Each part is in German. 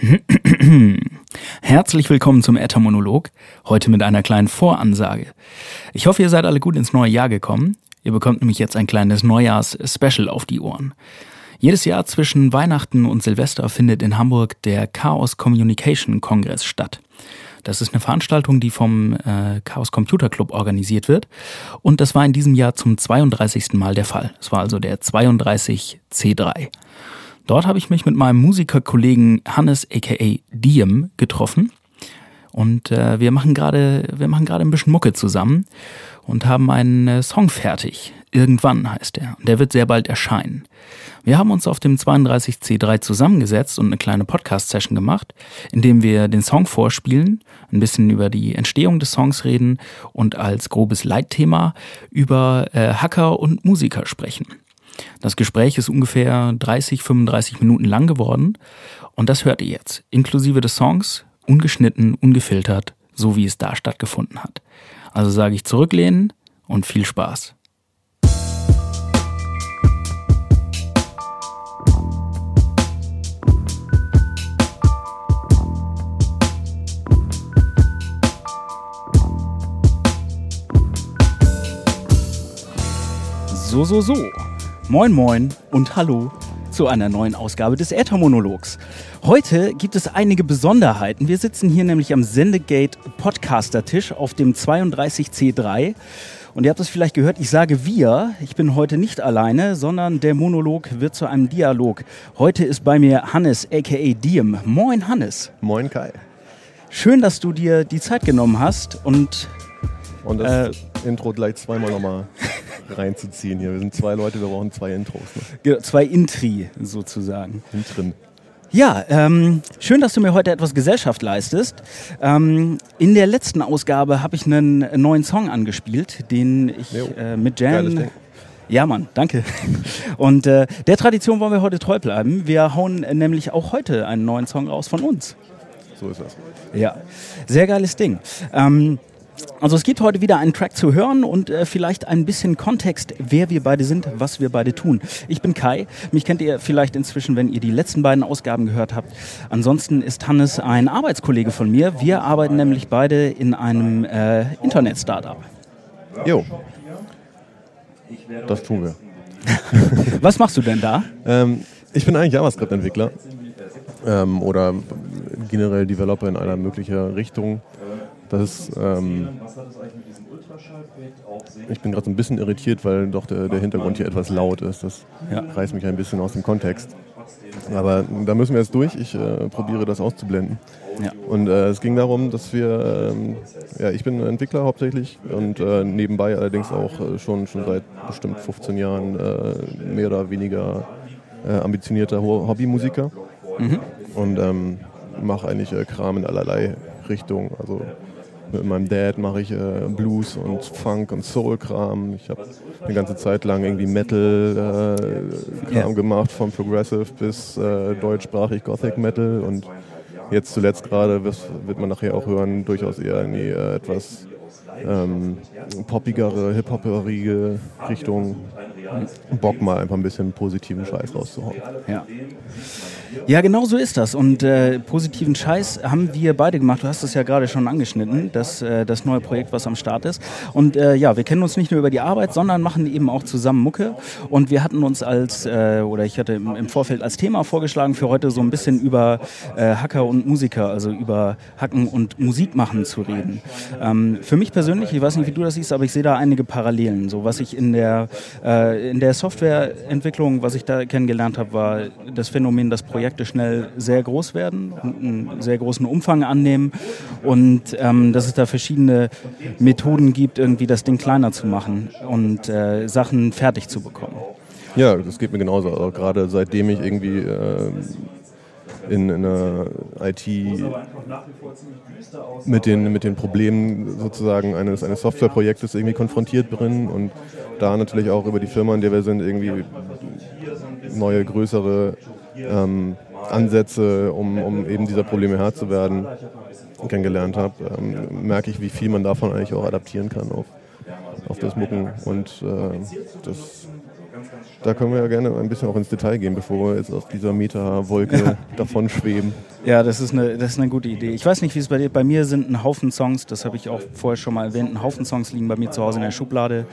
Herzlich willkommen zum Ethermonolog, heute mit einer kleinen Voransage. Ich hoffe, ihr seid alle gut ins neue Jahr gekommen. Ihr bekommt nämlich jetzt ein kleines Neujahrs-Special auf die Ohren. Jedes Jahr zwischen Weihnachten und Silvester findet in Hamburg der Chaos Communication Kongress statt. Das ist eine Veranstaltung, die vom äh, Chaos Computer Club organisiert wird. Und das war in diesem Jahr zum 32. Mal der Fall. Es war also der 32C3. Dort habe ich mich mit meinem Musikerkollegen Hannes aka Diem getroffen. Und äh, wir machen gerade, wir machen gerade ein bisschen Mucke zusammen und haben einen äh, Song fertig. Irgendwann heißt er. Und der wird sehr bald erscheinen. Wir haben uns auf dem 32C3 zusammengesetzt und eine kleine Podcast-Session gemacht, in dem wir den Song vorspielen, ein bisschen über die Entstehung des Songs reden und als grobes Leitthema über äh, Hacker und Musiker sprechen. Das Gespräch ist ungefähr 30, 35 Minuten lang geworden und das hört ihr jetzt, inklusive des Songs, ungeschnitten, ungefiltert, so wie es da stattgefunden hat. Also sage ich zurücklehnen und viel Spaß. So, so, so. Moin, moin und hallo zu einer neuen Ausgabe des Äthermonologs. Heute gibt es einige Besonderheiten. Wir sitzen hier nämlich am Sendegate Podcaster-Tisch auf dem 32C3. Und ihr habt es vielleicht gehört, ich sage wir. Ich bin heute nicht alleine, sondern der Monolog wird zu einem Dialog. Heute ist bei mir Hannes, aka Diem. Moin, Hannes. Moin, Kai. Schön, dass du dir die Zeit genommen hast und. Und das äh, Intro gleich zweimal nochmal reinzuziehen hier. Wir sind zwei Leute, wir brauchen zwei Intros. Ne? Zwei Intri sozusagen. Intrin. Ja, ähm, schön, dass du mir heute etwas Gesellschaft leistest. Ähm, in der letzten Ausgabe habe ich einen neuen Song angespielt, den ich äh, mit Jan. Ja, Mann, danke. Und äh, der Tradition wollen wir heute treu bleiben. Wir hauen nämlich auch heute einen neuen Song raus von uns. So ist das. Ja, sehr geiles Ding. Ähm, also es gibt heute wieder einen Track zu hören und äh, vielleicht ein bisschen Kontext, wer wir beide sind, was wir beide tun. Ich bin Kai, mich kennt ihr vielleicht inzwischen, wenn ihr die letzten beiden Ausgaben gehört habt. Ansonsten ist Hannes ein Arbeitskollege von mir. Wir arbeiten nämlich beide in einem äh, Internet-Startup. Jo, das tun wir. was machst du denn da? Ähm, ich bin eigentlich JavaScript-Entwickler ähm, oder generell Developer in einer möglichen Richtung. Das ist, ähm, ich bin gerade so ein bisschen irritiert, weil doch der, der, Hintergrund hier etwas laut ist. Das ja. reißt mich ein bisschen aus dem Kontext. Aber da müssen wir jetzt durch. Ich äh, probiere das auszublenden. Ja. Und äh, es ging darum, dass wir, ähm, ja, ich bin Entwickler hauptsächlich und äh, nebenbei allerdings auch äh, schon, schon seit bestimmt 15 Jahren äh, mehr oder weniger äh, ambitionierter Hobbymusiker. Mhm. Und ähm, mache eigentlich Kram in allerlei Richtungen. Also mit meinem Dad mache ich äh, Blues und Funk und Soul-Kram. Ich habe eine ganze Zeit lang irgendwie Metal-Kram äh, yeah. gemacht, von Progressive bis äh, deutschsprachig Gothic Metal und jetzt zuletzt gerade, wird man nachher auch hören, durchaus eher in die äh, etwas ähm, poppigere, hip-hopperige Richtung. Bock mal einfach ein bisschen positiven Scheiß rauszuhauen. Ja. Ja, genau so ist das. Und äh, positiven Scheiß haben wir beide gemacht. Du hast es ja gerade schon angeschnitten, das, äh, das neue Projekt, was am Start ist. Und äh, ja, wir kennen uns nicht nur über die Arbeit, sondern machen eben auch zusammen Mucke. Und wir hatten uns als, äh, oder ich hatte im, im Vorfeld als Thema vorgeschlagen, für heute so ein bisschen über äh, Hacker und Musiker, also über Hacken und Musik machen zu reden. Ähm, für mich persönlich, ich weiß nicht, wie du das siehst, aber ich sehe da einige Parallelen. So was ich in der, äh, in der Softwareentwicklung, was ich da kennengelernt habe, war das Phänomen, dass Projekte schnell sehr groß werden und einen sehr großen Umfang annehmen und ähm, dass es da verschiedene Methoden gibt, irgendwie das Ding kleiner zu machen und äh, Sachen fertig zu bekommen. Ja, das geht mir genauso. Also gerade seitdem ich irgendwie äh, in, in der IT mit den, mit den Problemen sozusagen eines, eines Softwareprojektes irgendwie konfrontiert bin und da natürlich auch über die Firma, in der wir sind, irgendwie neue, größere ähm, Ansätze, um, um eben dieser Probleme Herr zu werden, kennengelernt habe, ähm, merke ich, wie viel man davon eigentlich auch adaptieren kann auf, auf das Mucken. Und äh, das, da können wir ja gerne ein bisschen auch ins Detail gehen, bevor wir jetzt auf dieser Meta-Wolke davon schweben. Ja, das ist, eine, das ist eine gute Idee. Ich weiß nicht, wie es bei dir Bei mir sind ein Haufen Songs, das habe ich auch vorher schon mal erwähnt, ein Haufen Songs liegen bei mir zu Hause in der Schublade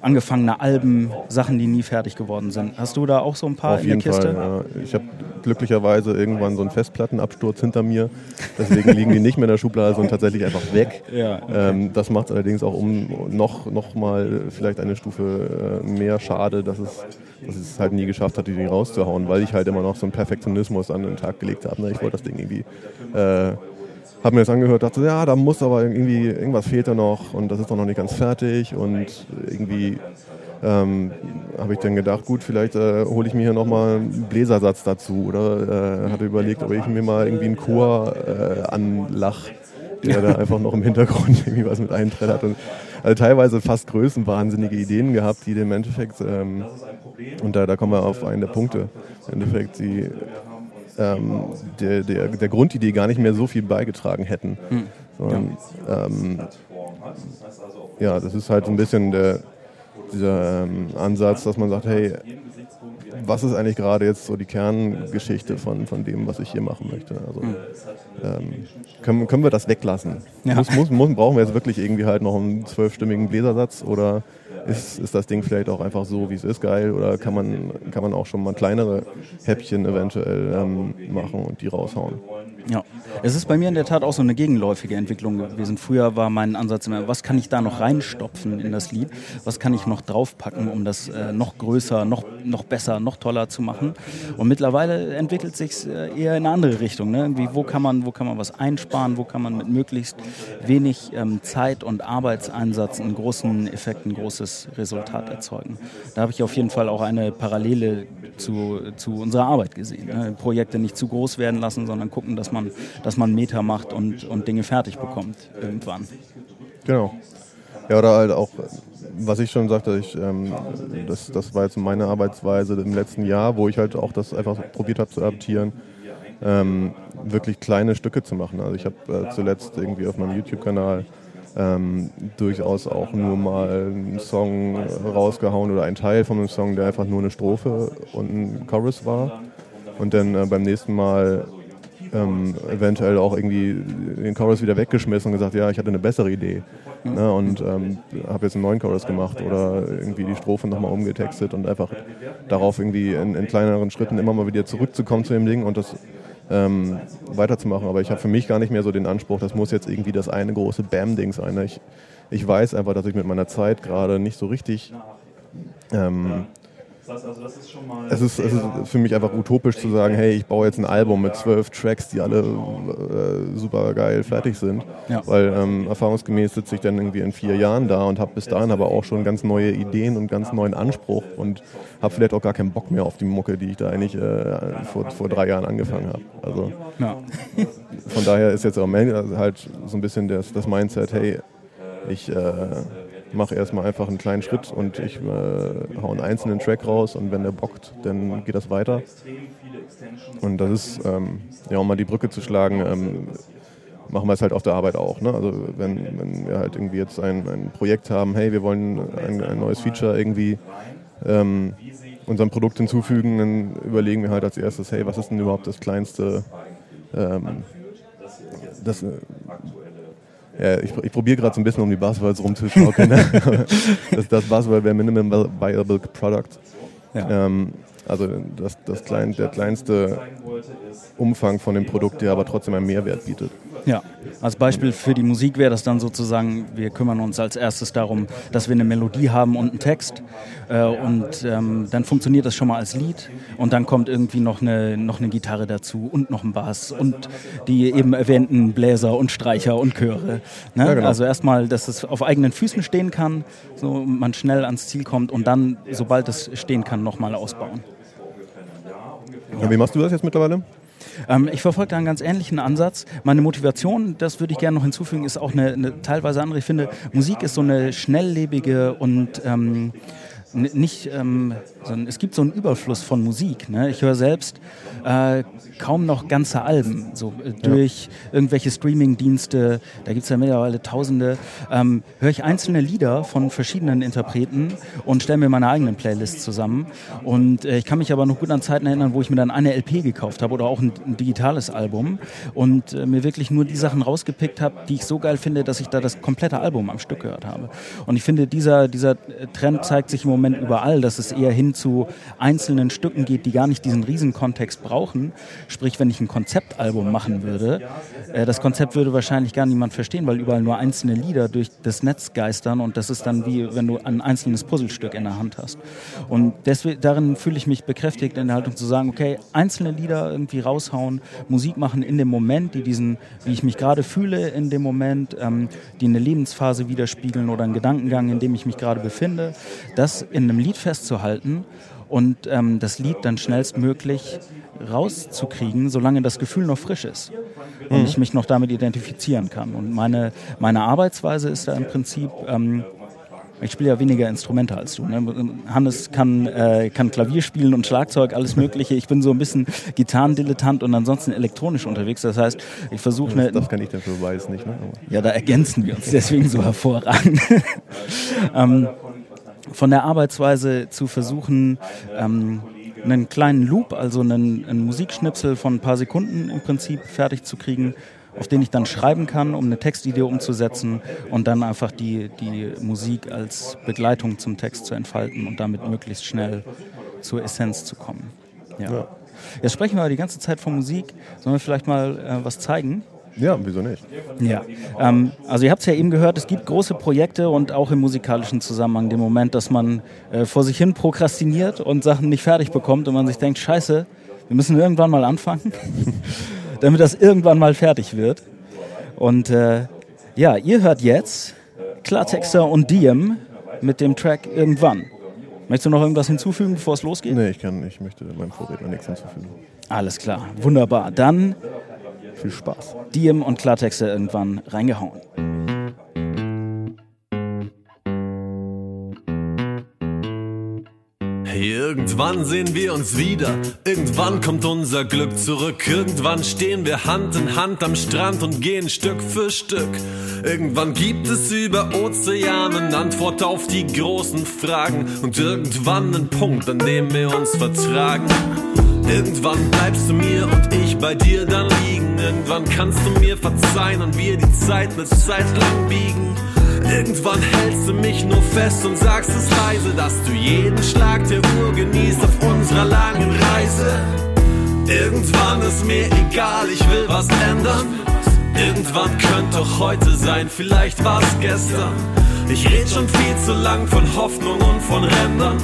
angefangene Alben, Sachen, die nie fertig geworden sind. Hast du da auch so ein paar Auf in der Kiste? Fall, ja. Ich habe glücklicherweise irgendwann so einen Festplattenabsturz hinter mir. Deswegen liegen die nicht mehr in der Schublade, sondern tatsächlich einfach weg. Ja, okay. ähm, das macht allerdings auch um noch, noch mal vielleicht eine Stufe äh, mehr schade, dass es, dass es halt nie geschafft hat, die rauszuhauen, weil ich halt immer noch so einen Perfektionismus an den Tag gelegt habe. Ne? Ich wollte das Ding irgendwie äh, habe mir das angehört, dachte, ja, da muss aber irgendwie, irgendwas fehlt da noch und das ist doch noch nicht ganz fertig und irgendwie ähm, habe ich dann gedacht, gut, vielleicht äh, hole ich mir hier nochmal einen Bläsersatz dazu oder äh, hatte überlegt, ob ich mir mal irgendwie einen Chor äh, anlach, der da einfach noch im Hintergrund irgendwie was mit eintreddert und also teilweise fast größenwahnsinnige Ideen gehabt, die im Endeffekt, ähm, und da, da kommen wir auf einen der Punkte, im Endeffekt die ähm, der, der, der, Grundidee gar nicht mehr so viel beigetragen hätten. Mhm. Sondern, ähm, ja, das ist halt so ein bisschen der, dieser ähm, Ansatz, dass man sagt, hey, was ist eigentlich gerade jetzt so die Kerngeschichte von, von dem, was ich hier machen möchte? Also mhm. ähm, können, können wir das weglassen? Ja. Muss, muss, muss, brauchen wir jetzt wirklich irgendwie halt noch einen zwölfstimmigen Bläsersatz oder ist, ist das Ding vielleicht auch einfach so, wie es ist, geil? Oder kann man, kann man auch schon mal kleinere Häppchen eventuell ähm, machen und die raushauen? Ja, es ist bei mir in der Tat auch so eine gegenläufige Entwicklung gewesen. Früher war mein Ansatz immer, was kann ich da noch reinstopfen in das Lied? Was kann ich noch draufpacken, um das äh, noch größer, noch, noch besser, noch toller zu machen? Und mittlerweile entwickelt sich äh, eher in eine andere Richtung. Ne? Wie, wo, kann man, wo kann man was einsparen? Wo kann man mit möglichst wenig ähm, Zeit und Arbeitseinsatz einen großen Effekt, ein großes Resultat erzeugen? Da habe ich auf jeden Fall auch eine Parallele zu, zu unserer Arbeit gesehen. Ne? Projekte nicht zu groß werden lassen, sondern gucken, dass man man, dass man Meter macht und, und Dinge fertig bekommt irgendwann. Genau. Ja, oder halt auch, was ich schon sagte, ich, ähm, das, das war jetzt meine Arbeitsweise im letzten Jahr, wo ich halt auch das einfach probiert habe zu adaptieren, ähm, wirklich kleine Stücke zu machen. Also ich habe äh, zuletzt irgendwie auf meinem YouTube-Kanal ähm, durchaus auch nur mal einen Song rausgehauen oder einen Teil von einem Song, der einfach nur eine Strophe und ein Chorus war. Und dann äh, beim nächsten Mal ähm, eventuell auch irgendwie den Chorus wieder weggeschmissen und gesagt, ja, ich hatte eine bessere Idee. Ne, und ähm, habe jetzt einen neuen Chorus gemacht oder irgendwie die Strophe nochmal umgetextet und einfach darauf irgendwie in, in, kleineren Schritten immer mal wieder zurückzukommen zu dem Ding und das ähm, weiterzumachen. Aber ich habe für mich gar nicht mehr so den Anspruch, das muss jetzt irgendwie das eine große Bam-Ding sein. Ne? Ich, ich weiß einfach, dass ich mit meiner Zeit gerade nicht so richtig ähm, also das ist schon mal. Es ist, es ist für mich einfach utopisch zu sagen, hey, ich baue jetzt ein Album mit zwölf Tracks, die alle äh, super geil fertig sind. Ja. Weil ähm, erfahrungsgemäß sitze ich dann irgendwie in vier Jahren da und habe bis dahin aber auch schon ganz neue Ideen und ganz neuen Anspruch und habe vielleicht auch gar keinen Bock mehr auf die Mucke, die ich da eigentlich äh, vor, vor drei Jahren angefangen habe. Also ja. von daher ist jetzt auch halt so ein bisschen das, das Mindset, hey, ich äh, mache erstmal einfach einen kleinen Schritt und ich äh, hau einen einzelnen Track raus und wenn der bockt, dann geht das weiter. Und das ist, ähm, ja, um mal die Brücke zu schlagen, ähm, machen wir es halt auf der Arbeit auch. Ne? Also wenn, wenn wir halt irgendwie jetzt ein, ein Projekt haben, hey, wir wollen ein, ein neues Feature irgendwie ähm, unserem Produkt hinzufügen, dann überlegen wir halt als erstes, hey, was ist denn überhaupt das kleinste, ähm, das, ja, ich, ich probiere gerade so ein bisschen um die Buzzwords rumzuschaukeln. Ne? das, das Buzzword wäre Minimum Viable Product. Ja. Ähm, also das, das klein, der kleinste Umfang von dem Produkt, der aber trotzdem einen Mehrwert bietet. Ja, als Beispiel für die Musik wäre das dann sozusagen, wir kümmern uns als erstes darum, dass wir eine Melodie haben und einen Text äh, und ähm, dann funktioniert das schon mal als Lied und dann kommt irgendwie noch eine, noch eine Gitarre dazu und noch ein Bass und die eben erwähnten Bläser und Streicher und Chöre. Ne? Ja, genau. Also erstmal, dass es auf eigenen Füßen stehen kann, so man schnell ans Ziel kommt und dann, sobald es stehen kann, nochmal ausbauen. Ja, wie machst du das jetzt mittlerweile? Ähm, ich verfolge da einen ganz ähnlichen Ansatz. Meine Motivation, das würde ich gerne noch hinzufügen, ist auch eine, eine teilweise andere. Ich finde, Musik ist so eine schnelllebige und ähm, nicht, ähm, es gibt so einen Überfluss von Musik. Ne? Ich höre selbst äh, kaum noch ganze Alben, so äh, durch ja. irgendwelche Streaming-Dienste, da gibt es ja mittlerweile tausende, ähm, höre ich einzelne Lieder von verschiedenen Interpreten und stelle mir meine eigenen Playlists zusammen. Und äh, ich kann mich aber noch gut an Zeiten erinnern, wo ich mir dann eine LP gekauft habe oder auch ein, ein digitales Album und äh, mir wirklich nur die Sachen rausgepickt habe, die ich so geil finde, dass ich da das komplette Album am Stück gehört habe. Und ich finde, dieser, dieser Trend zeigt sich im Moment überall, dass es eher hin zu einzelnen Stücken geht, die gar nicht diesen Riesenkontext brauchen. Sprich, wenn ich ein Konzeptalbum machen würde, äh, das Konzept würde wahrscheinlich gar niemand verstehen, weil überall nur einzelne Lieder durch das Netz geistern und das ist dann wie, wenn du ein einzelnes Puzzlestück in der Hand hast. Und deswegen, darin fühle ich mich bekräftigt in der Haltung zu sagen, okay, einzelne Lieder irgendwie raushauen, Musik machen in dem Moment, die diesen, wie ich mich gerade fühle in dem Moment, ähm, die eine Lebensphase widerspiegeln oder einen Gedankengang, in dem ich mich gerade befinde, das in einem Lied festzuhalten und ähm, das Lied dann schnellstmöglich rauszukriegen, solange das Gefühl noch frisch ist und mhm. ich mich noch damit identifizieren kann. Und meine, meine Arbeitsweise ist da im Prinzip, ähm, ich spiele ja weniger Instrumente als du. Ne? Hannes kann, äh, kann Klavier spielen und Schlagzeug, alles Mögliche. Ich bin so ein bisschen Gitarrendilettant und ansonsten elektronisch unterwegs. Das heißt, ich versuche eine. Das kann ich dafür weiß nicht. Ne? Ja, da ergänzen wir uns deswegen so hervorragend. ähm, von der Arbeitsweise zu versuchen, ähm, einen kleinen Loop, also einen, einen Musikschnipsel von ein paar Sekunden im Prinzip fertig zu kriegen, auf den ich dann schreiben kann, um eine Textidee umzusetzen und dann einfach die, die Musik als Begleitung zum Text zu entfalten und damit möglichst schnell zur Essenz zu kommen. Ja. Jetzt sprechen wir die ganze Zeit von Musik. Sollen wir vielleicht mal äh, was zeigen? Ja, wieso nicht? Ja, ähm, also ihr habt es ja eben gehört, es gibt große Projekte und auch im musikalischen Zusammenhang den Moment, dass man äh, vor sich hin prokrastiniert und Sachen nicht fertig bekommt und man sich denkt, scheiße, wir müssen irgendwann mal anfangen, damit das irgendwann mal fertig wird. Und äh, ja, ihr hört jetzt Klartexter und Diem mit dem Track Irgendwann. Möchtest du noch irgendwas hinzufügen, bevor es losgeht? Nee, ich kann, ich möchte meinem Vorredner nichts hinzufügen. Alles klar, wunderbar. Dann viel Spaß. Diem und Klartexte irgendwann reingehauen. Irgendwann sehen wir uns wieder, irgendwann kommt unser Glück zurück, irgendwann stehen wir Hand in Hand am Strand und gehen Stück für Stück. Irgendwann gibt es über Ozeanen Antwort auf die großen Fragen und irgendwann einen Punkt, an dem wir uns vertragen. Irgendwann bleibst du mir und ich bei dir dann liegen. Irgendwann kannst du mir verzeihen und wir die Zeit eine Zeit lang biegen. Irgendwann hältst du mich nur fest und sagst es leise, dass du jeden Schlag der Uhr genießt auf unserer langen Reise. Irgendwann ist mir egal, ich will was ändern. Irgendwann könnte doch heute sein, vielleicht war's gestern. Ich red schon viel zu lang von Hoffnung und von Rändern.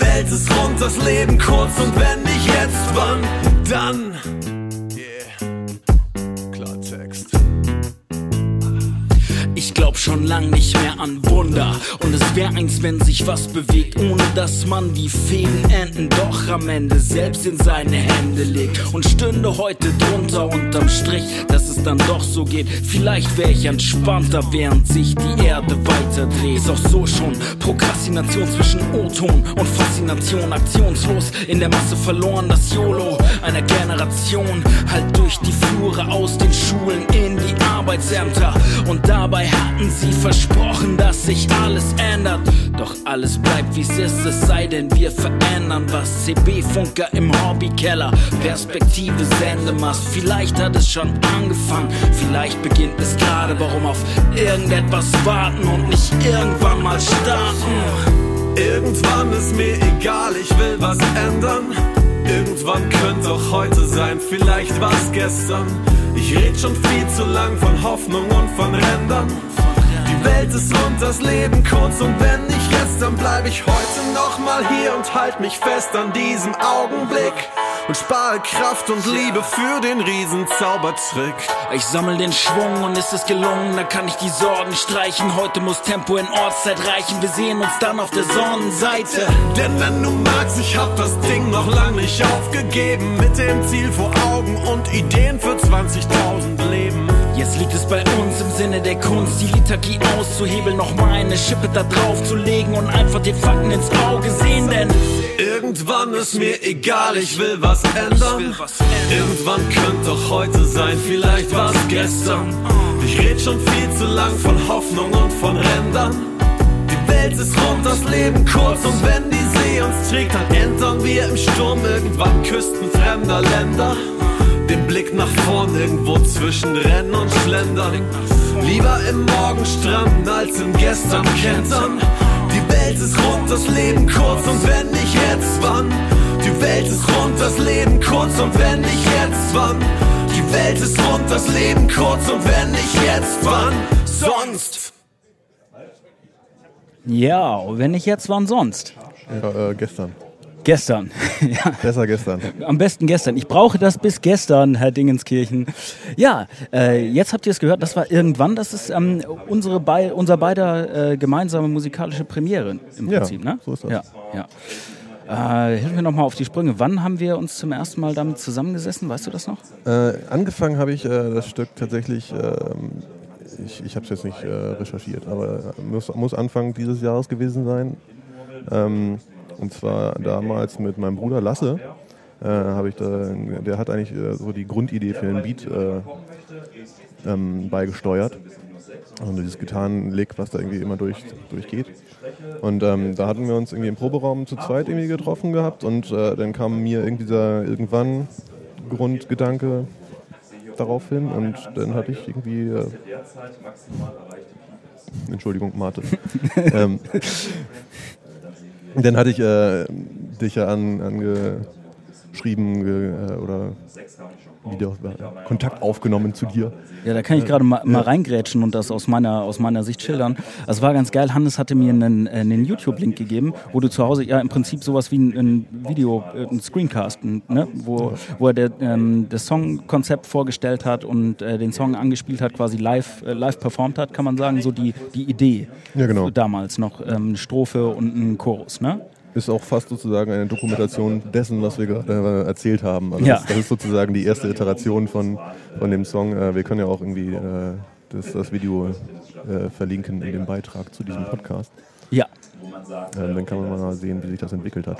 Welt ist rund, das Leben kurz und wenn nicht jetzt, wann dann? Glaub schon lang nicht mehr an Wunder. Und es wär eins, wenn sich was bewegt, ohne dass man die Fäden enden. Doch am Ende selbst in seine Hände legt und stünde heute drunter unterm Strich, dass es dann doch so geht. Vielleicht wär ich entspannter, während sich die Erde weiter dreht. Ist auch so schon Prokrastination zwischen O-Ton und Faszination, aktionslos in der Masse verloren. Das YOLO einer Generation halt durch die Flure aus den Schulen in die Arbeitsämter und dabei hatten hatten sie versprochen, dass sich alles ändert. Doch alles bleibt wie es ist, es sei denn, wir verändern was. CB-Funker im Hobbykeller, Perspektive Sendemast. Vielleicht hat es schon angefangen, vielleicht beginnt es gerade. Warum auf irgendetwas warten und nicht irgendwann mal starten? Irgendwann ist mir egal, ich will was ändern. Irgendwann könnte auch heute sein, vielleicht war's gestern. Ich red schon viel zu lang von Hoffnung und von Rändern. Die Welt ist rund, das Leben kurz und wenn nicht jetzt, dann bleib ich heute noch mal hier und halt mich fest an diesem Augenblick und spare Kraft und Liebe für den Riesenzaubertrick. Ich sammel den Schwung und ist es gelungen, dann kann ich die Sorgen streichen. Heute muss Tempo in Ortszeit reichen, wir sehen uns dann auf der Sonnenseite. Denn wenn du magst, ich hab das Ding noch lang nicht aufgegeben. Mit dem Ziel vor Augen und Ideen für 20.000 Leben. Jetzt liegt es bei uns im Sinne der Kunst, die Liturgie auszuhebeln, noch mal eine Schippe da drauf zu legen und einfach den Fakten ins Auge sehen, denn Irgendwann ist mir egal, ich will was ändern. Irgendwann könnte doch heute sein, vielleicht war's gestern. Ich red schon viel zu lang von Hoffnung und von Rändern. Die Welt ist rund, das Leben kurz und wenn die See uns trägt, dann entern wir im Sturm irgendwann Küsten fremder Länder. Den Blick nach vorn irgendwo zwischen Rennen und Schlendern. Lieber im Morgen stranden als im Gestern kentern. Die Welt ist rund, das Leben kurz und wenn nicht jetzt, wann? Die Welt ist rund, das Leben kurz und wenn nicht jetzt, wann? Die Welt ist rund, das Leben kurz und wenn nicht jetzt, wann? Sonst. Ja, wenn nicht jetzt, wann sonst? Ja, äh, gestern. Gestern. ja. Besser gestern. Am besten gestern. Ich brauche das bis gestern, Herr Dingenskirchen. Ja, äh, jetzt habt ihr es gehört, das war irgendwann, das ist ähm, unsere Be unser beider äh, gemeinsame musikalische Premiere im Prinzip, ja, ne? so ist das. Ja, ja. Äh, hilf mir nochmal auf die Sprünge. Wann haben wir uns zum ersten Mal damit zusammengesessen? Weißt du das noch? Äh, angefangen habe ich äh, das Stück tatsächlich, ähm, ich, ich habe es jetzt nicht äh, recherchiert, aber muss, muss Anfang dieses Jahres gewesen sein. Ähm, und zwar damals mit meinem Bruder Lasse. Äh, habe ich da, der hat eigentlich äh, so die Grundidee für den Beat äh, ähm, beigesteuert. Also dieses Gitarrenlick, was da irgendwie immer durch, durchgeht. Und ähm, da hatten wir uns irgendwie im Proberaum zu zweit irgendwie getroffen gehabt und äh, dann kam mir irgendwie dieser irgendwann Grundgedanke darauf hin und dann hatte ich irgendwie äh, Entschuldigung, Mate. ähm, dann hatte ich äh, dich ja an, angeschrieben ge, äh, oder wieder Kontakt aufgenommen zu dir. Ja, da kann ich gerade mal, mal reingrätschen und das aus meiner, aus meiner Sicht schildern. Das war ganz geil. Hannes hatte mir einen, äh, einen YouTube-Link gegeben, wo du zu Hause ja im Prinzip sowas wie ein, ein Video, äh, ein Screencast, ne? wo, wo er der, ähm, das Songkonzept vorgestellt hat und äh, den Song angespielt hat, quasi live, äh, live performt hat, kann man sagen, so die, die Idee ja, genau. damals noch, ähm, eine Strophe und ein Chorus. Ne? Ist auch fast sozusagen eine Dokumentation dessen, was wir gerade äh, erzählt haben. Also Ja. das, das ist sozusagen die erste Iteration von, von dem Song. Äh, Wir können ja auch irgendwie äh, das, das Video äh, verlinken in dem Beitrag zu diesem Podcast. Ja, Ähm, Dann kann man mal sehen, wie sich das entwickelt hat.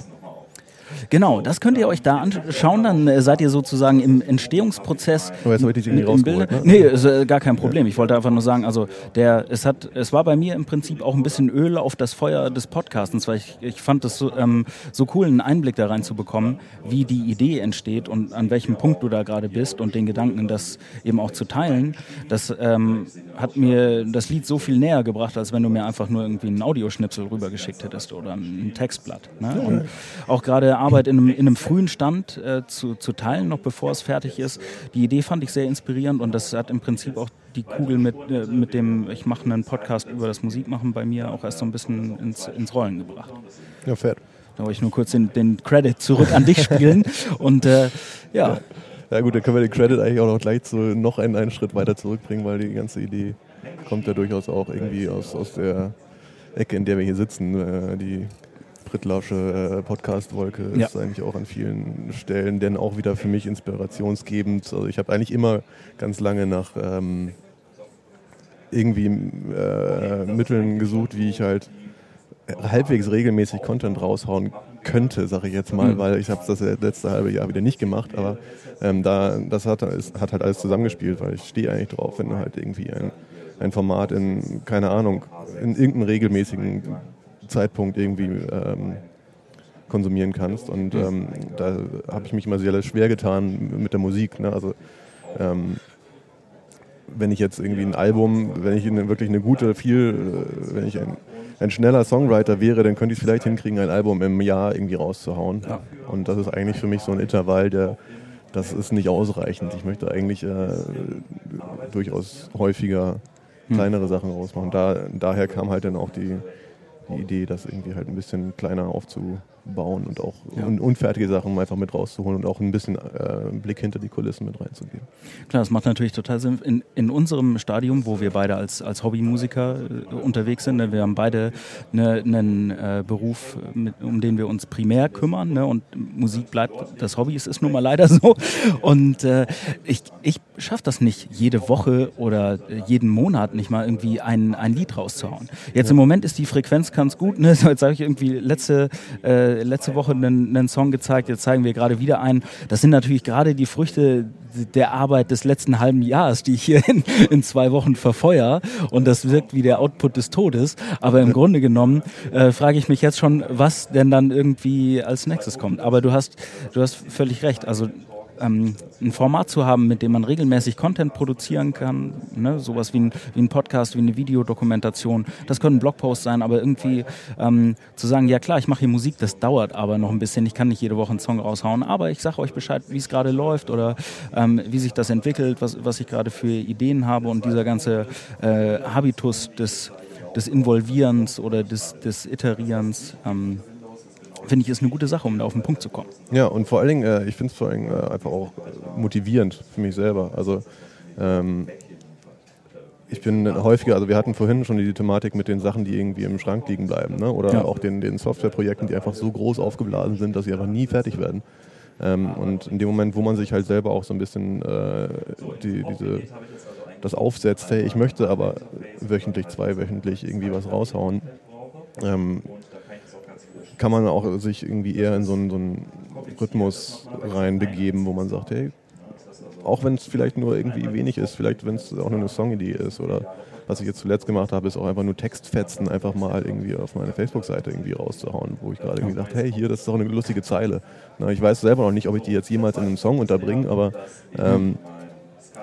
Genau. Das könnt ihr euch da anschauen. Dann äh, seid ihr sozusagen im Entstehungsprozess. Aber jetzt habe ich dich irgendwie rausgeholt, ne? Nee, ist äh, gar kein Problem. Ich wollte einfach nur sagen, also der, es hat, es war bei mir im Prinzip auch ein bisschen Öl auf das Feuer des Podcastens, weil ich, ich fand es so, ähm, so cool, einen Einblick da rein zu bekommen, wie die Idee entsteht und an welchem Punkt du da gerade bist und den Gedanken, das eben auch zu teilen. Das ähm, hat mir das Lied so viel näher gebracht, als wenn du mir einfach nur irgendwie einen Audioschnipsel rübergeschickt hättest oder ein Textblatt. Ne? Und auch gerade Arbeit in einem, in einem frühen Stand äh, zu, zu teilen, noch bevor es fertig ist. Die Idee fand ich sehr inspirierend und das hat im Prinzip auch die Kugel mit, äh, mit dem, ich mache einen Podcast über das Musikmachen bei mir auch erst so ein bisschen ins, ins Rollen gebracht. Ja, fett. Da wollte ich nur kurz den, den Credit zurück an dich spielen und äh, ja. Ja gut, dann können wir den Credit eigentlich auch noch gleich zu, noch einen, einen Schritt weiter zurückbringen, weil die ganze Idee kommt ja durchaus auch irgendwie aus, aus der Ecke, in der wir hier sitzen. Äh, die Prittlausche äh, Podcast-Wolke Ja. ist eigentlich auch an vielen Stellen denn auch wieder für mich inspirationsgebend. Also ich habe eigentlich immer ganz lange nach ähm, irgendwie äh, Mitteln gesucht, wie ich halt halbwegs regelmäßig Content raushauen könnte, sage ich jetzt mal, Mhm. weil ich habe das letzte halbe Jahr wieder nicht gemacht, aber ähm, da das hat, ist, hat halt alles zusammengespielt, weil ich stehe eigentlich drauf, wenn du halt irgendwie ein, ein Format in, keine Ahnung, in irgendeinem regelmäßigen Zeitpunkt irgendwie ähm, konsumieren kannst und ähm, da habe ich mich immer sehr schwer getan mit der Musik, ne? also ähm, wenn ich jetzt irgendwie ein Album, wenn ich eine, wirklich eine gute, viel, äh, wenn ich ein, ein schneller Songwriter wäre, dann könnte ich es vielleicht hinkriegen, ein Album im Jahr irgendwie rauszuhauen. Und das ist eigentlich für mich so ein Intervall, der, das ist nicht ausreichend. Ich möchte eigentlich äh, durchaus häufiger kleinere Sachen rausmachen. Da, daher kam halt dann auch die Idee, das irgendwie halt ein bisschen kleiner aufzubauen und auch un unfertige Sachen einfach mit rauszuholen und auch ein bisschen äh, einen Blick hinter die Kulissen mit reinzugeben. Klar, das macht natürlich total Sinn. In, in unserem Stadium, wo wir beide als, als Hobbymusiker äh, unterwegs sind, ne, wir haben beide ne, einen äh, Beruf, mit, um den wir uns primär kümmern. Ne, und Musik bleibt das Hobby, es ist nun mal leider so. Und äh, ich, ich schaffe das nicht, jede Woche oder äh, jeden Monat nicht mal irgendwie ein, ein Lied rauszuhauen. Jetzt im Moment ist die Frequenz ganz gut. Ne? So, Jetzt sage ich irgendwie, letzte, letzte Woche einen, einen Song gezeigt, jetzt zeigen wir gerade wieder einen. Das sind natürlich gerade die Früchte der Arbeit des letzten halben Jahres, die ich hier in, in zwei Wochen verfeuer und das wirkt wie der Output des Todes. Aber im Grunde genommen äh, frage ich mich jetzt schon, was denn dann irgendwie als nächstes kommt. Aber du hast, du hast völlig recht. Also ähm, ein Format zu haben, mit dem man regelmäßig Content produzieren kann, ne? sowas wie ein, wie ein Podcast, wie eine Videodokumentation, das können Blogposts sein, aber irgendwie ähm, zu sagen, ja klar, ich mache hier Musik, das dauert aber noch ein bisschen, ich kann nicht jede Woche einen Song raushauen, aber ich sage euch Bescheid, wie es gerade läuft oder ähm, wie sich das entwickelt, was, was ich gerade für Ideen habe und dieser ganze äh, Habitus des, des Involvierens oder des, des Iterierens, ähm, finde ich, ist eine gute Sache, um da auf den Punkt zu kommen. Ja, und vor allen Dingen, äh, ich finde es vor allen Dingen äh, einfach auch motivierend für mich selber. Also ähm, ich bin häufiger, also wir hatten vorhin schon die Thematik mit den Sachen, die irgendwie im Schrank liegen bleiben, ne? oder ja. auch den, den Softwareprojekten, die einfach so groß aufgeblasen sind, dass sie einfach nie fertig werden. Ähm, und in dem Moment, wo man sich halt selber auch so ein bisschen äh, die, diese, das aufsetzt, hey, ich möchte aber wöchentlich, zweiwöchentlich irgendwie was raushauen, ähm, kann man auch sich irgendwie eher in so einen, so einen Rhythmus reinbegeben, wo man sagt, hey, auch wenn es vielleicht nur irgendwie wenig ist, vielleicht wenn es auch nur eine Songidee ist oder was ich jetzt zuletzt gemacht habe, ist auch einfach nur Textfetzen einfach mal irgendwie auf meine Facebook-Seite irgendwie rauszuhauen, wo ich gerade irgendwie dachte, hey, hier, das ist doch eine lustige Zeile. Na, ich weiß selber noch nicht, ob ich die jetzt jemals in einem Song unterbringe, aber ähm,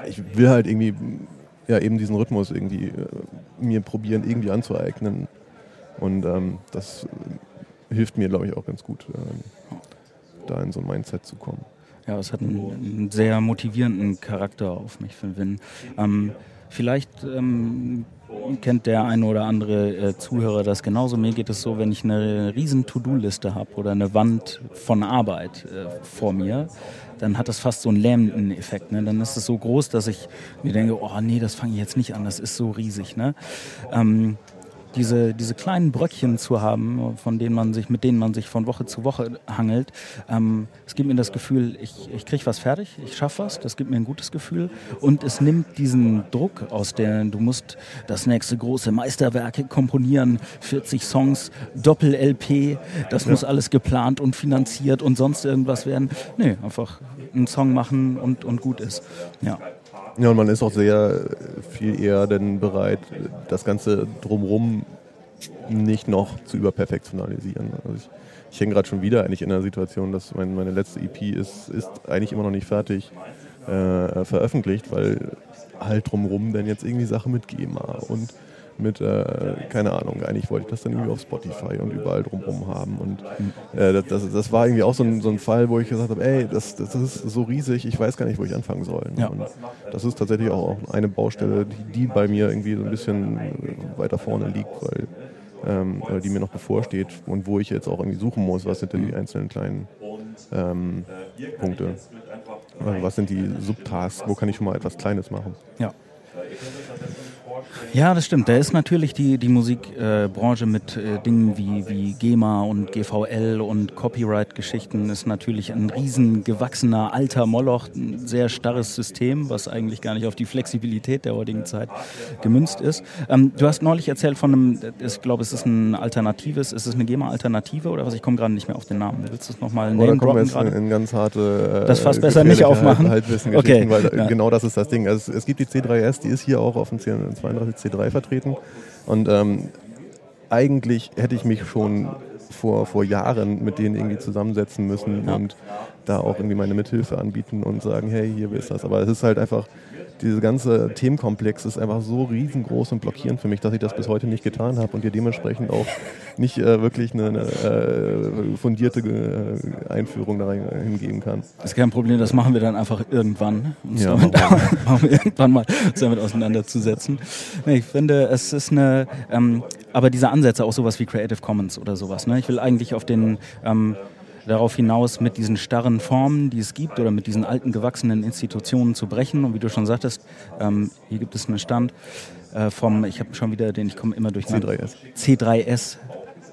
ich will halt irgendwie ja eben diesen Rhythmus irgendwie äh, mir probieren, irgendwie anzueignen. Und ähm, das hilft mir, glaube ich, auch ganz gut, ähm, da in so ein Mindset zu kommen. Ja, es hat einen, einen sehr motivierenden Charakter auf mich, für Win. Ähm, vielleicht ähm, kennt der eine oder andere äh, Zuhörer das genauso. Mir geht es so, wenn ich eine riesen To-Do-Liste habe oder eine Wand von Arbeit äh, vor mir, dann hat das fast so einen lähmenden Effekt. Ne? Dann ist es so groß, dass ich mir denke, oh nee, das fange ich jetzt nicht an, das ist so riesig. Ne? Ähm, diese, diese kleinen Bröckchen zu haben, von denen man sich, mit denen man sich von Woche zu Woche hangelt. Ähm, es gibt mir das Gefühl, ich, ich kriege was fertig, ich schaffe was, das gibt mir ein gutes Gefühl und es nimmt diesen Druck aus der, du musst das nächste große Meisterwerk komponieren, 40 Songs, Doppel-LP, das ja. muss alles geplant und finanziert und sonst irgendwas werden. Nee, einfach einen Song machen und, und gut ist. Ja. Ja, und man ist auch sehr viel eher denn bereit, das Ganze drumherum nicht noch zu überperfektionalisieren. Also ich, ich hänge gerade schon wieder eigentlich in einer Situation, dass mein, meine letzte EP ist, ist eigentlich immer noch nicht fertig äh, veröffentlicht, weil halt drumherum dann jetzt irgendwie Sachen mit GEMA und mit, äh, keine Ahnung, eigentlich wollte ich das dann irgendwie auf Spotify und überall drumherum haben. Und äh, das, das war irgendwie auch so ein, so ein Fall, wo ich gesagt habe, ey, das, das ist so riesig, ich weiß gar nicht, wo ich anfangen soll. Ja. Und das ist tatsächlich auch eine Baustelle, die, die bei mir irgendwie so ein bisschen weiter vorne liegt, weil ähm, die mir noch bevorsteht und wo ich jetzt auch irgendwie suchen muss, was sind denn die einzelnen kleinen ähm, Punkte. Also was sind die Subtasks, wo kann ich schon mal etwas Kleines machen. Ja. Ja, das stimmt. Da ist natürlich die, die Musikbranche äh, mit äh, Dingen wie, wie GEMA und GVL und Copyright-Geschichten ist natürlich ein riesen gewachsener alter Moloch, ein sehr starres System, was eigentlich gar nicht auf die Flexibilität der heutigen Zeit gemünzt ist. Ähm, du hast neulich erzählt von einem, ich glaube, es ist ein alternatives, ist es eine GEMA-Alternative oder was? Ich komme gerade nicht mehr auf den Namen. Willst du es nochmal nennen? Oder kommen wir jetzt in, in ganz harte... Äh, das fast besser nicht aufmachen. Halt, okay. Weil ja. genau das ist das Ding. Also es, es gibt die C3S, die ist hier auch auf dem 32 C3 vertreten. Und ähm, eigentlich hätte ich mich schon vor, vor Jahren mit denen irgendwie zusammensetzen müssen und da auch irgendwie meine Mithilfe anbieten und sagen, hey, hier ist das. Aber es ist halt einfach, dieser ganze Themenkomplex ist einfach so riesengroß und blockierend für mich, dass ich das bis heute nicht getan habe und dir dementsprechend auch nicht äh, wirklich eine, eine äh, fundierte äh, Einführung da hingeben kann. Das ist kein Problem, das machen wir dann einfach irgendwann. Uns ja, damit, irgendwann mal uns damit auseinanderzusetzen. Nee, ich finde, es ist eine, ähm, aber diese Ansätze, auch sowas wie Creative Commons oder sowas, ne? ich will eigentlich auf den ähm, darauf hinaus, mit diesen starren Formen, die es gibt, oder mit diesen alten gewachsenen Institutionen zu brechen. Und wie du schon sagtest, ähm, hier gibt es einen Stand äh, vom, ich habe schon wieder den, ich komme immer durch C3S. C3S.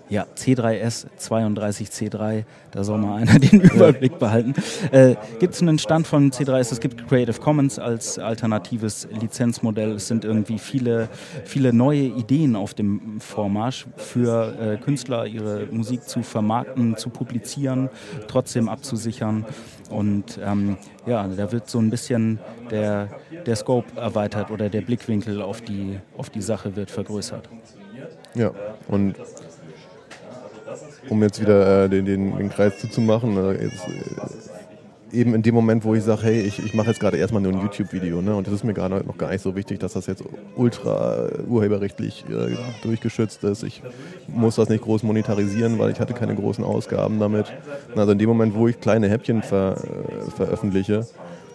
Ja, C3S 32C3, da soll mal einer den Überblick behalten. Äh, gibt es einen Stand von C3S? Es gibt Creative Commons als alternatives Lizenzmodell. Es sind irgendwie viele, viele neue Ideen auf dem Vormarsch für äh, Künstler, ihre Musik zu vermarkten, zu publizieren, trotzdem abzusichern. Und ähm, ja, da wird so ein bisschen der, der Scope erweitert oder der Blickwinkel auf die, auf die Sache wird vergrößert. Ja, und um jetzt wieder äh, den, den, den, Kreis zuzumachen, äh, jetzt, äh, eben in dem Moment, wo ich sage, hey, ich, ich mache jetzt gerade erstmal nur ein YouTube-Video, ne? und das ist mir gerade noch gar nicht so wichtig, dass das jetzt ultra urheberrechtlich äh, durchgeschützt ist. Ich muss das nicht groß monetarisieren, weil ich hatte keine großen Ausgaben damit. Also in dem Moment, wo ich kleine Häppchen ver, äh, veröffentliche,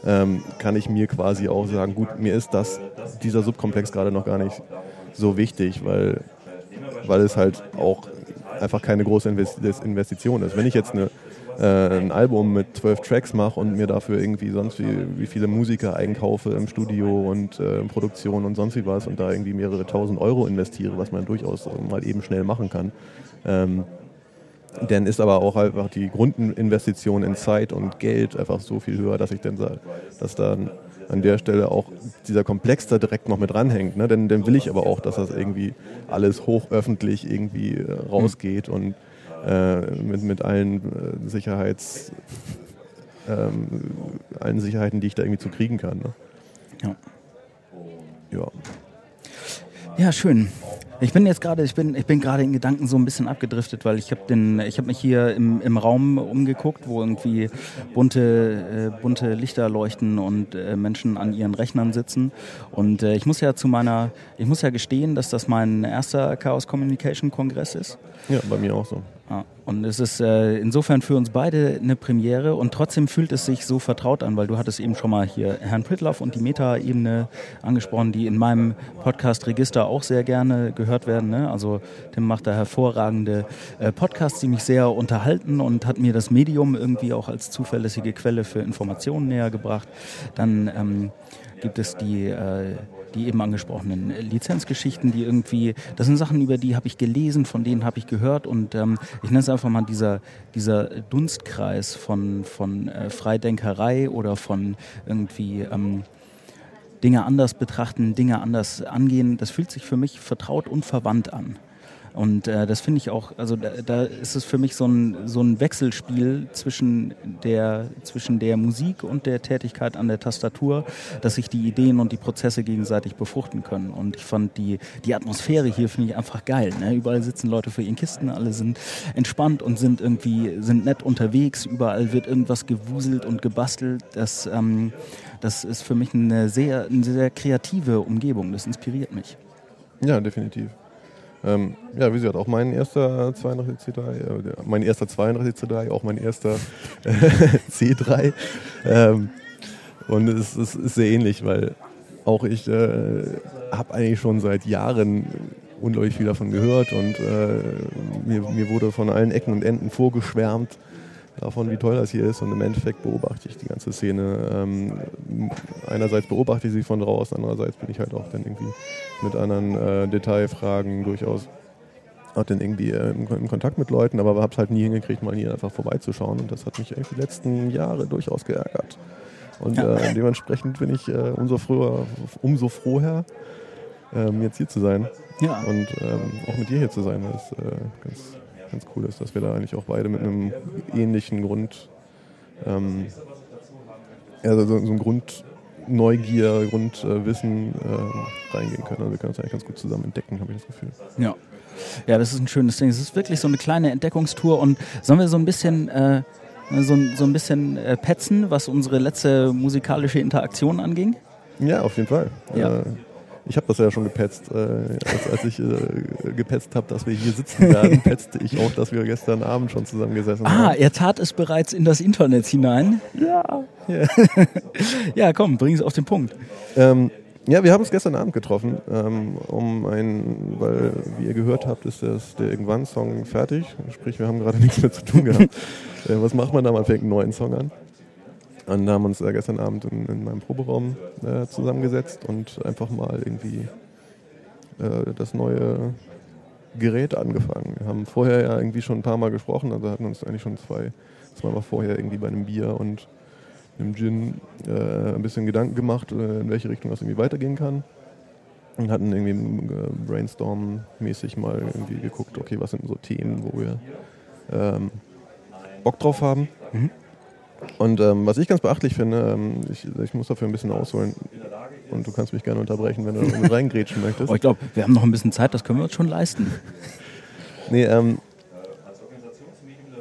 ähm, kann ich mir quasi auch sagen, gut, mir ist das, dieser Subkomplex gerade noch gar nicht so wichtig, weil, weil es halt auch einfach keine große Investition ist. Wenn ich jetzt eine, äh, ein Album mit zwölf Tracks mache und mir dafür irgendwie sonst wie, wie viele Musiker einkaufe im Studio und äh, Produktion und sonst wie was und da irgendwie mehrere tausend Euro investiere, was man durchaus mal eben schnell machen kann, ähm, dann ist aber auch einfach die Grundinvestition in Zeit und Geld einfach so viel höher, dass ich dann sage, dass dann an der Stelle auch dieser Komplex da direkt noch mit dranhängt. Ne? Denn dann will ich aber auch, dass das irgendwie alles hochöffentlich irgendwie äh, rausgeht mhm. und äh, mit, mit allen äh, Sicherheits, ähm, allen Sicherheiten, die ich da irgendwie zu kriegen kann. Ne? Ja. Ja. Ja, schön. Ich bin jetzt gerade, ich bin, ich bin gerade in Gedanken so ein bisschen abgedriftet, weil ich habe den, ich habe mich hier im, im Raum umgeguckt, wo irgendwie bunte, äh, bunte Lichter leuchten und äh, Menschen an ihren Rechnern sitzen. Und äh, ich muss ja zu meiner, ich muss ja gestehen, dass das mein erster Chaos Communication Kongress ist. Ja, bei mir auch so. Und es ist äh, insofern für uns beide eine Premiere und trotzdem fühlt es sich so vertraut an, weil du hattest eben schon mal hier Herrn Pritloff und die Meta-Ebene angesprochen, die in meinem Podcast-Register auch sehr gerne gehört werden. Ne? Also Tim macht da hervorragende äh, Podcasts, die mich sehr unterhalten und hat mir das Medium irgendwie auch als zuverlässige Quelle für Informationen näher gebracht. Dann ähm, gibt es die äh, die eben angesprochenen Lizenzgeschichten, die irgendwie, das sind Sachen, über die habe ich gelesen, von denen habe ich gehört und ähm, ich nenne es einfach mal dieser, dieser Dunstkreis von, von äh, Freidenkerei oder von irgendwie ähm, Dinge anders betrachten, Dinge anders angehen. Das fühlt sich für mich vertraut und verwandt an. Und äh, das finde ich auch, also da, da, ist es für mich so ein, so ein Wechselspiel zwischen der, zwischen der Musik und der Tätigkeit an der Tastatur, dass sich die Ideen und die Prozesse gegenseitig befruchten können. Und ich fand die, die Atmosphäre hier finde ich einfach geil. Ne? Überall sitzen Leute für ihren Kisten, alle sind entspannt und sind irgendwie, sind nett unterwegs. Überall wird irgendwas gewuselt und gebastelt. Das, ähm, das ist für mich eine sehr, eine sehr kreative Umgebung. Das inspiriert mich. Ja, definitiv. Ähm, ja, wie gesagt, auch mein erster 32 C3, äh, mein erster 32 C3, auch mein erster äh, C3. Ähm, und es, es, ist sehr ähnlich, weil auch ich äh, habe eigentlich schon seit Jahren unglaublich viel davon gehört und äh, mir, mir wurde von allen Ecken und Enden vorgeschwärmt, davon, wie toll das hier ist. Und im Endeffekt beobachte ich die ganze Szene. Ähm, einerseits beobachte ich sie von draußen, andererseits bin ich halt auch dann irgendwie mit anderen äh, Detailfragen durchaus auch dann irgendwie äh, im, im, Kontakt mit Leuten, aber habe es halt nie hingekriegt, mal hier einfach vorbeizuschauen. Und das hat mich irgendwie die letzten Jahre durchaus geärgert. Und äh, dementsprechend bin ich äh, umso früher, umso froher, ähm, jetzt hier zu sein. Ja. Und ähm, auch mit dir hier zu sein. Das ist äh, ganz, ganz cool ist, dass wir da eigentlich auch beide mit einem ähnlichen Grund, ähm, also so, so ein Grund Neugier, Grundwissen äh, reingehen können. Also wir können das eigentlich ganz gut zusammen entdecken, habe ich das Gefühl. Ja. Ja, das ist ein schönes Ding. Es ist wirklich so eine kleine Entdeckungstour und sollen wir so ein bisschen äh, so, so ein bisschen äh, petzen, was unsere letzte musikalische Interaktion anging? Ja, auf jeden Fall. Ja. Ich habe das ja schon gepetzt. Äh, als, als, ich äh, gepetzt habe, dass wir hier sitzen werden, petzte ich auch, dass wir gestern Abend schon zusammengesessen ah, haben. Ah, er tat es bereits in das Internet hinein. Ja. Ja, ja komm, bring es auf den Punkt. Ähm, ja, wir haben uns gestern Abend getroffen, ähm, um ein, weil, wie ihr gehört habt, ist das, der Irgendwann-Song fertig. Sprich, wir haben gerade nichts mehr zu tun gehabt. äh, was macht man da? Man fängt einen neuen Song an. Und haben uns äh, gestern Abend in, in meinem Proberaum äh, zusammengesetzt und einfach mal irgendwie äh, das neue Gerät angefangen. Wir haben vorher ja irgendwie schon ein paar Mal gesprochen, also hatten uns eigentlich schon zwei, zweimal vorher irgendwie bei einem Bier und einem Gin äh, ein bisschen Gedanken gemacht, äh, in welche Richtung das irgendwie weitergehen kann. Und hatten irgendwie äh, Brainstorm-mäßig mal irgendwie geguckt, okay, was sind so Themen, wo wir ähm, Bock drauf haben. Mhm. Und ähm, was ich ganz beachtlich finde, ähm, ich, ich, muss dafür ein bisschen ausholen und du kannst mich gerne unterbrechen, wenn du mit reingrätschen möchtest. Oh, ich glaube, wir haben noch ein bisschen Zeit, das können wir uns schon leisten. Nee, ähm,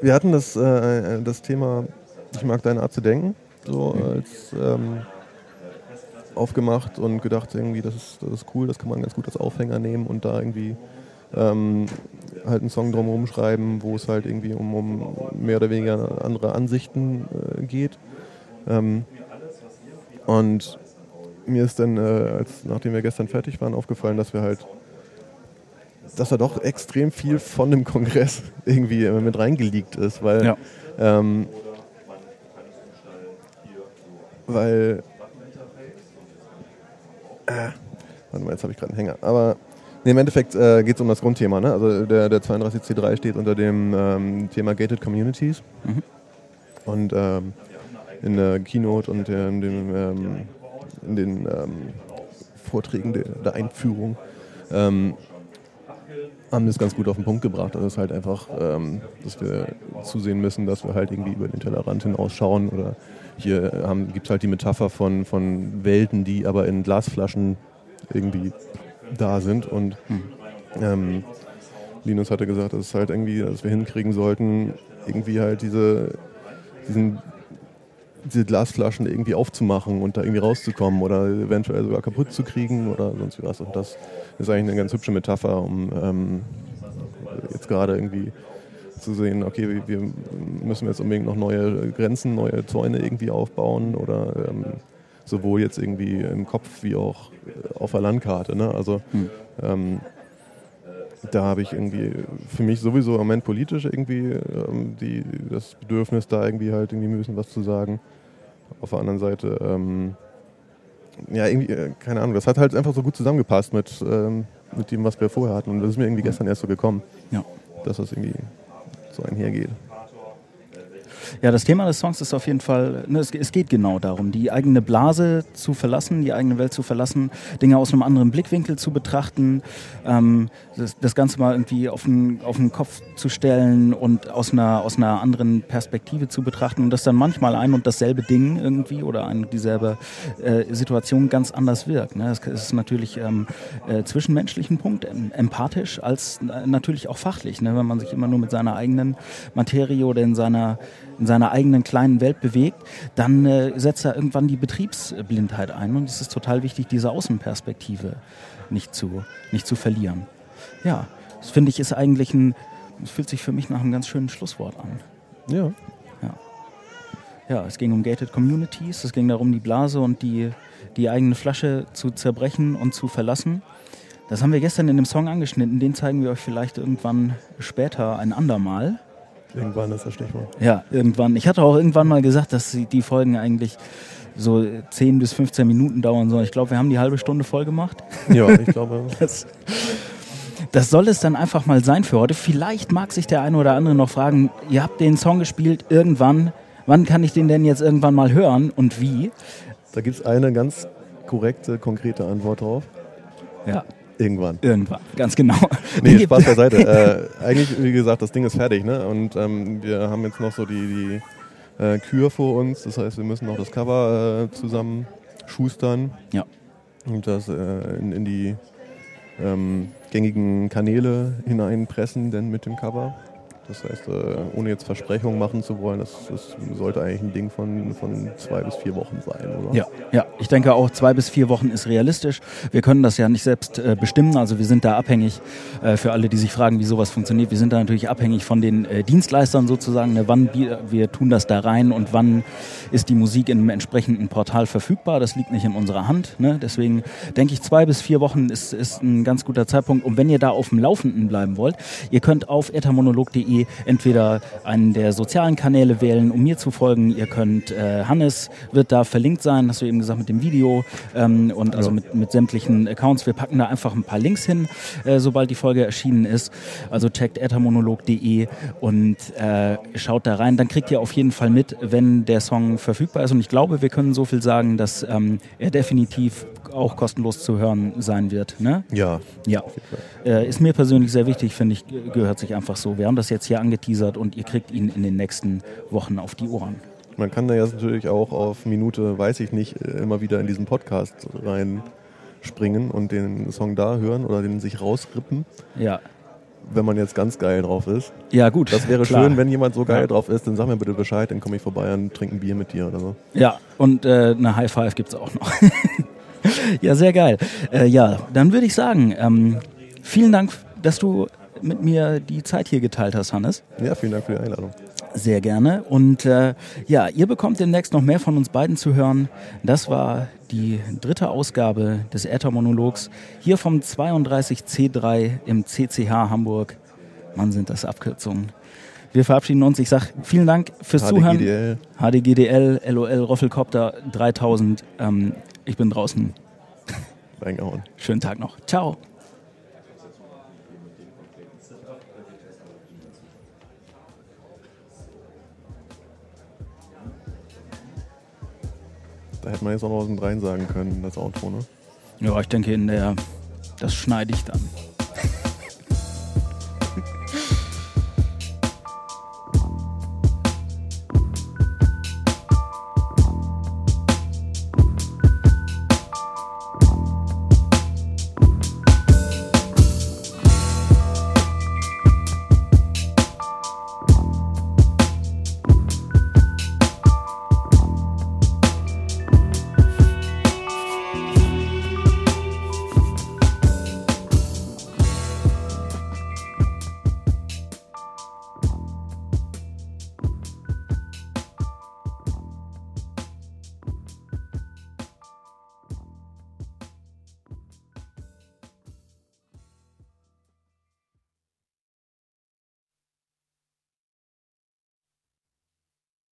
wir hatten das, äh, das Thema, ich mag deine Art zu denken, so als ähm, aufgemacht und gedacht, irgendwie, das ist, das ist cool, das kann man ganz gut als Aufhänger nehmen und da irgendwie ähm, halt einen Song drumherum schreiben, wo es halt irgendwie um, um mehr oder weniger andere Ansichten äh, geht. Ähm, und mir ist dann, äh, als, nachdem wir gestern fertig waren, aufgefallen, dass wir halt, dass da doch extrem viel von dem Kongress irgendwie mit reingeleakt ist, weil, ja. ähm, weil, äh, warte mal, jetzt habe ich gerade einen Hänger, aber Nee, Im Endeffekt äh, geht es um das Grundthema. Ne? Also der, der 32C3 steht unter dem ähm, Thema Gated Communities. Mhm. Und ähm, in der Keynote und in, dem, ähm, in den ähm, Vorträgen der, der Einführung ähm, haben das ganz gut auf den Punkt gebracht. Also es ist halt einfach, ähm, dass wir zusehen müssen, dass wir halt irgendwie über den Tellerrand hinausschauen. Oder hier gibt es halt die Metapher von, von Welten, die aber in Glasflaschen irgendwie da sind. Und ähm, Linus hatte gesagt, dass es halt irgendwie, dass wir hinkriegen sollten, irgendwie halt diese, diesen, diese Glasflaschen irgendwie aufzumachen und da irgendwie rauszukommen oder eventuell sogar kaputt zu kriegen oder sonst was. Und das ist eigentlich eine ganz hübsche Metapher, um ähm, jetzt gerade irgendwie zu sehen, okay, wir müssen jetzt unbedingt noch neue Grenzen, neue Zäune irgendwie aufbauen oder ähm, sowohl jetzt irgendwie im Kopf wie auch äh, auf der Landkarte. Ne? Also hm. ähm, da habe ich irgendwie für mich sowieso im Moment politisch irgendwie ähm, die, das Bedürfnis, da irgendwie halt irgendwie müssen was zu sagen. Auf der anderen Seite, ähm, ja, irgendwie, äh, keine Ahnung, das hat halt einfach so gut zusammengepasst mit, ähm, mit dem, was wir vorher hatten. Und das ist mir irgendwie gestern erst so gekommen, ja. dass das irgendwie so einhergeht. Ja, das Thema des Songs ist auf jeden Fall, ne, es, es, geht genau darum, die eigene Blase zu verlassen, die eigene Welt zu verlassen, Dinge aus einem anderen Blickwinkel zu betrachten, ähm, das, das, Ganze mal irgendwie auf den, auf den Kopf zu stellen und aus einer, aus einer anderen Perspektive zu betrachten und dass dann manchmal ein und dasselbe Ding irgendwie oder eine dieselbe äh, Situation ganz anders wirkt. Ne? Das ist natürlich ähm, äh, zwischenmenschlichen Punkt, empathisch als äh, natürlich auch fachlich, ne? wenn man sich immer nur mit seiner eigenen Materie oder in seiner in seiner eigenen kleinen Welt bewegt, dann äh, setzt er irgendwann die Betriebsblindheit ein. Und es ist total wichtig, diese Außenperspektive nicht zu, nicht zu verlieren. Ja, das finde ich ist eigentlich ein, das fühlt sich für mich nach einem ganz schönen Schlusswort an. Ja. Ja, ja es ging um Gated Communities, es ging darum, die Blase und die, die eigene Flasche zu zerbrechen und zu verlassen. Das haben wir gestern in dem Song angeschnitten, den zeigen wir euch vielleicht irgendwann später ein andermal. Irgendwann ist das Stichwort. Ja, irgendwann. Ich hatte auch irgendwann mal gesagt, dass die Folgen eigentlich so 10 bis 15 Minuten dauern sollen. Ich glaube, wir haben die halbe Stunde voll gemacht. Ja, ich glaube. das, das soll es dann einfach mal sein für heute. Vielleicht mag sich der eine oder andere noch fragen, ihr habt den Song gespielt irgendwann. Wann kann ich den denn jetzt irgendwann mal hören und wie? Da gibt es eine ganz korrekte, konkrete Antwort drauf. Ja. Irgendwann. Irgendwann, ganz genau. Nee, Spaß beiseite. äh, eigentlich, wie gesagt, das Ding ist fertig, ne? Und ähm, wir haben jetzt noch so die, die äh, Kür vor uns. Das heißt, wir müssen noch das Cover äh, zusammen schustern. Ja. Und das äh, in, in, die ähm, gängigen Kanäle hineinpressen, denn mit dem Cover. Das heißt, äh, ohne jetzt Versprechungen machen zu wollen, das, das, sollte eigentlich ein Ding von, von zwei bis vier Wochen sein, oder? Ja, ja, ich denke auch zwei bis vier Wochen ist realistisch. Wir können das ja nicht selbst äh, bestimmen, also wir sind da abhängig, äh, für alle, die sich fragen, wie sowas funktioniert, wir sind da natürlich abhängig von den Dienstleistern sozusagen, ne, wann wir, wir tun das da rein und wann ist die Musik in einem entsprechenden Portal verfügbar. Das liegt nicht in unserer Hand. Ne? Deswegen denke ich, zwei bis vier Wochen ist, ist ein ganz guter Zeitpunkt. Und wenn ihr da auf dem Laufenden bleiben wollt, ihr könnt auf etamonolog.de entweder einen der sozialen Kanäle wählen, um mir zu folgen. Ihr könnt, äh, Hannes wird da verlinkt sein, hast du eben gesagt, mit dem Video ähm, und also mit, mit sämtlichen Accounts. Wir packen da einfach ein paar Links hin, äh, sobald die Folge erschienen ist. Also checkt ethermonolog.de und äh, schaut da rein. Dann kriegt ihr auf jeden Fall mit, wenn der Song verfügbar ist. Und ich glaube, wir können so viel sagen, dass ähm, er definitiv auch kostenlos zu hören sein wird. Ne? Ja. Ja. Äh, ist mir persönlich sehr wichtig, finde ich, gehört sich einfach so. Wir haben das jetzt hier angeteasert und ihr kriegt ihn in den nächsten Wochen auf die Ohren. Man kann da jetzt natürlich auch auf Minute, weiß ich nicht, immer wieder in diesen Podcast reinspringen und den Song da hören oder den sich rausrippen. Ja wenn man jetzt ganz geil drauf ist. Ja, gut. Das wäre klar. schön, wenn jemand so geil ja. drauf ist, dann sag mir bitte Bescheid, dann komme ich vorbei und trinke ein Bier mit dir oder so. Ja, und äh, eine High Five gibt es auch noch. ja, sehr geil. Äh, ja, dann würde ich sagen, ähm, vielen Dank, dass du mit mir die Zeit hier geteilt hast, Hannes. Ja, vielen Dank für die Einladung. Sehr gerne. Und äh, ja, ihr bekommt demnächst noch mehr von uns beiden zu hören. Das war die dritte Ausgabe des Äther-Monologs hier vom 32C3 im CCH Hamburg. Mann, sind das Abkürzungen. Wir verabschieden uns. Ich sage vielen Dank fürs HDGDL. Zuhören. HDGDL, LOL, Roffelcopter 3000. Ähm, ich bin draußen. Reingehauen. Schönen Tag noch. Ciao. Hätte man jetzt auch noch was mit rein sagen können, das Outro, ne? Ja, ich denke, in der, das schneide ich dann.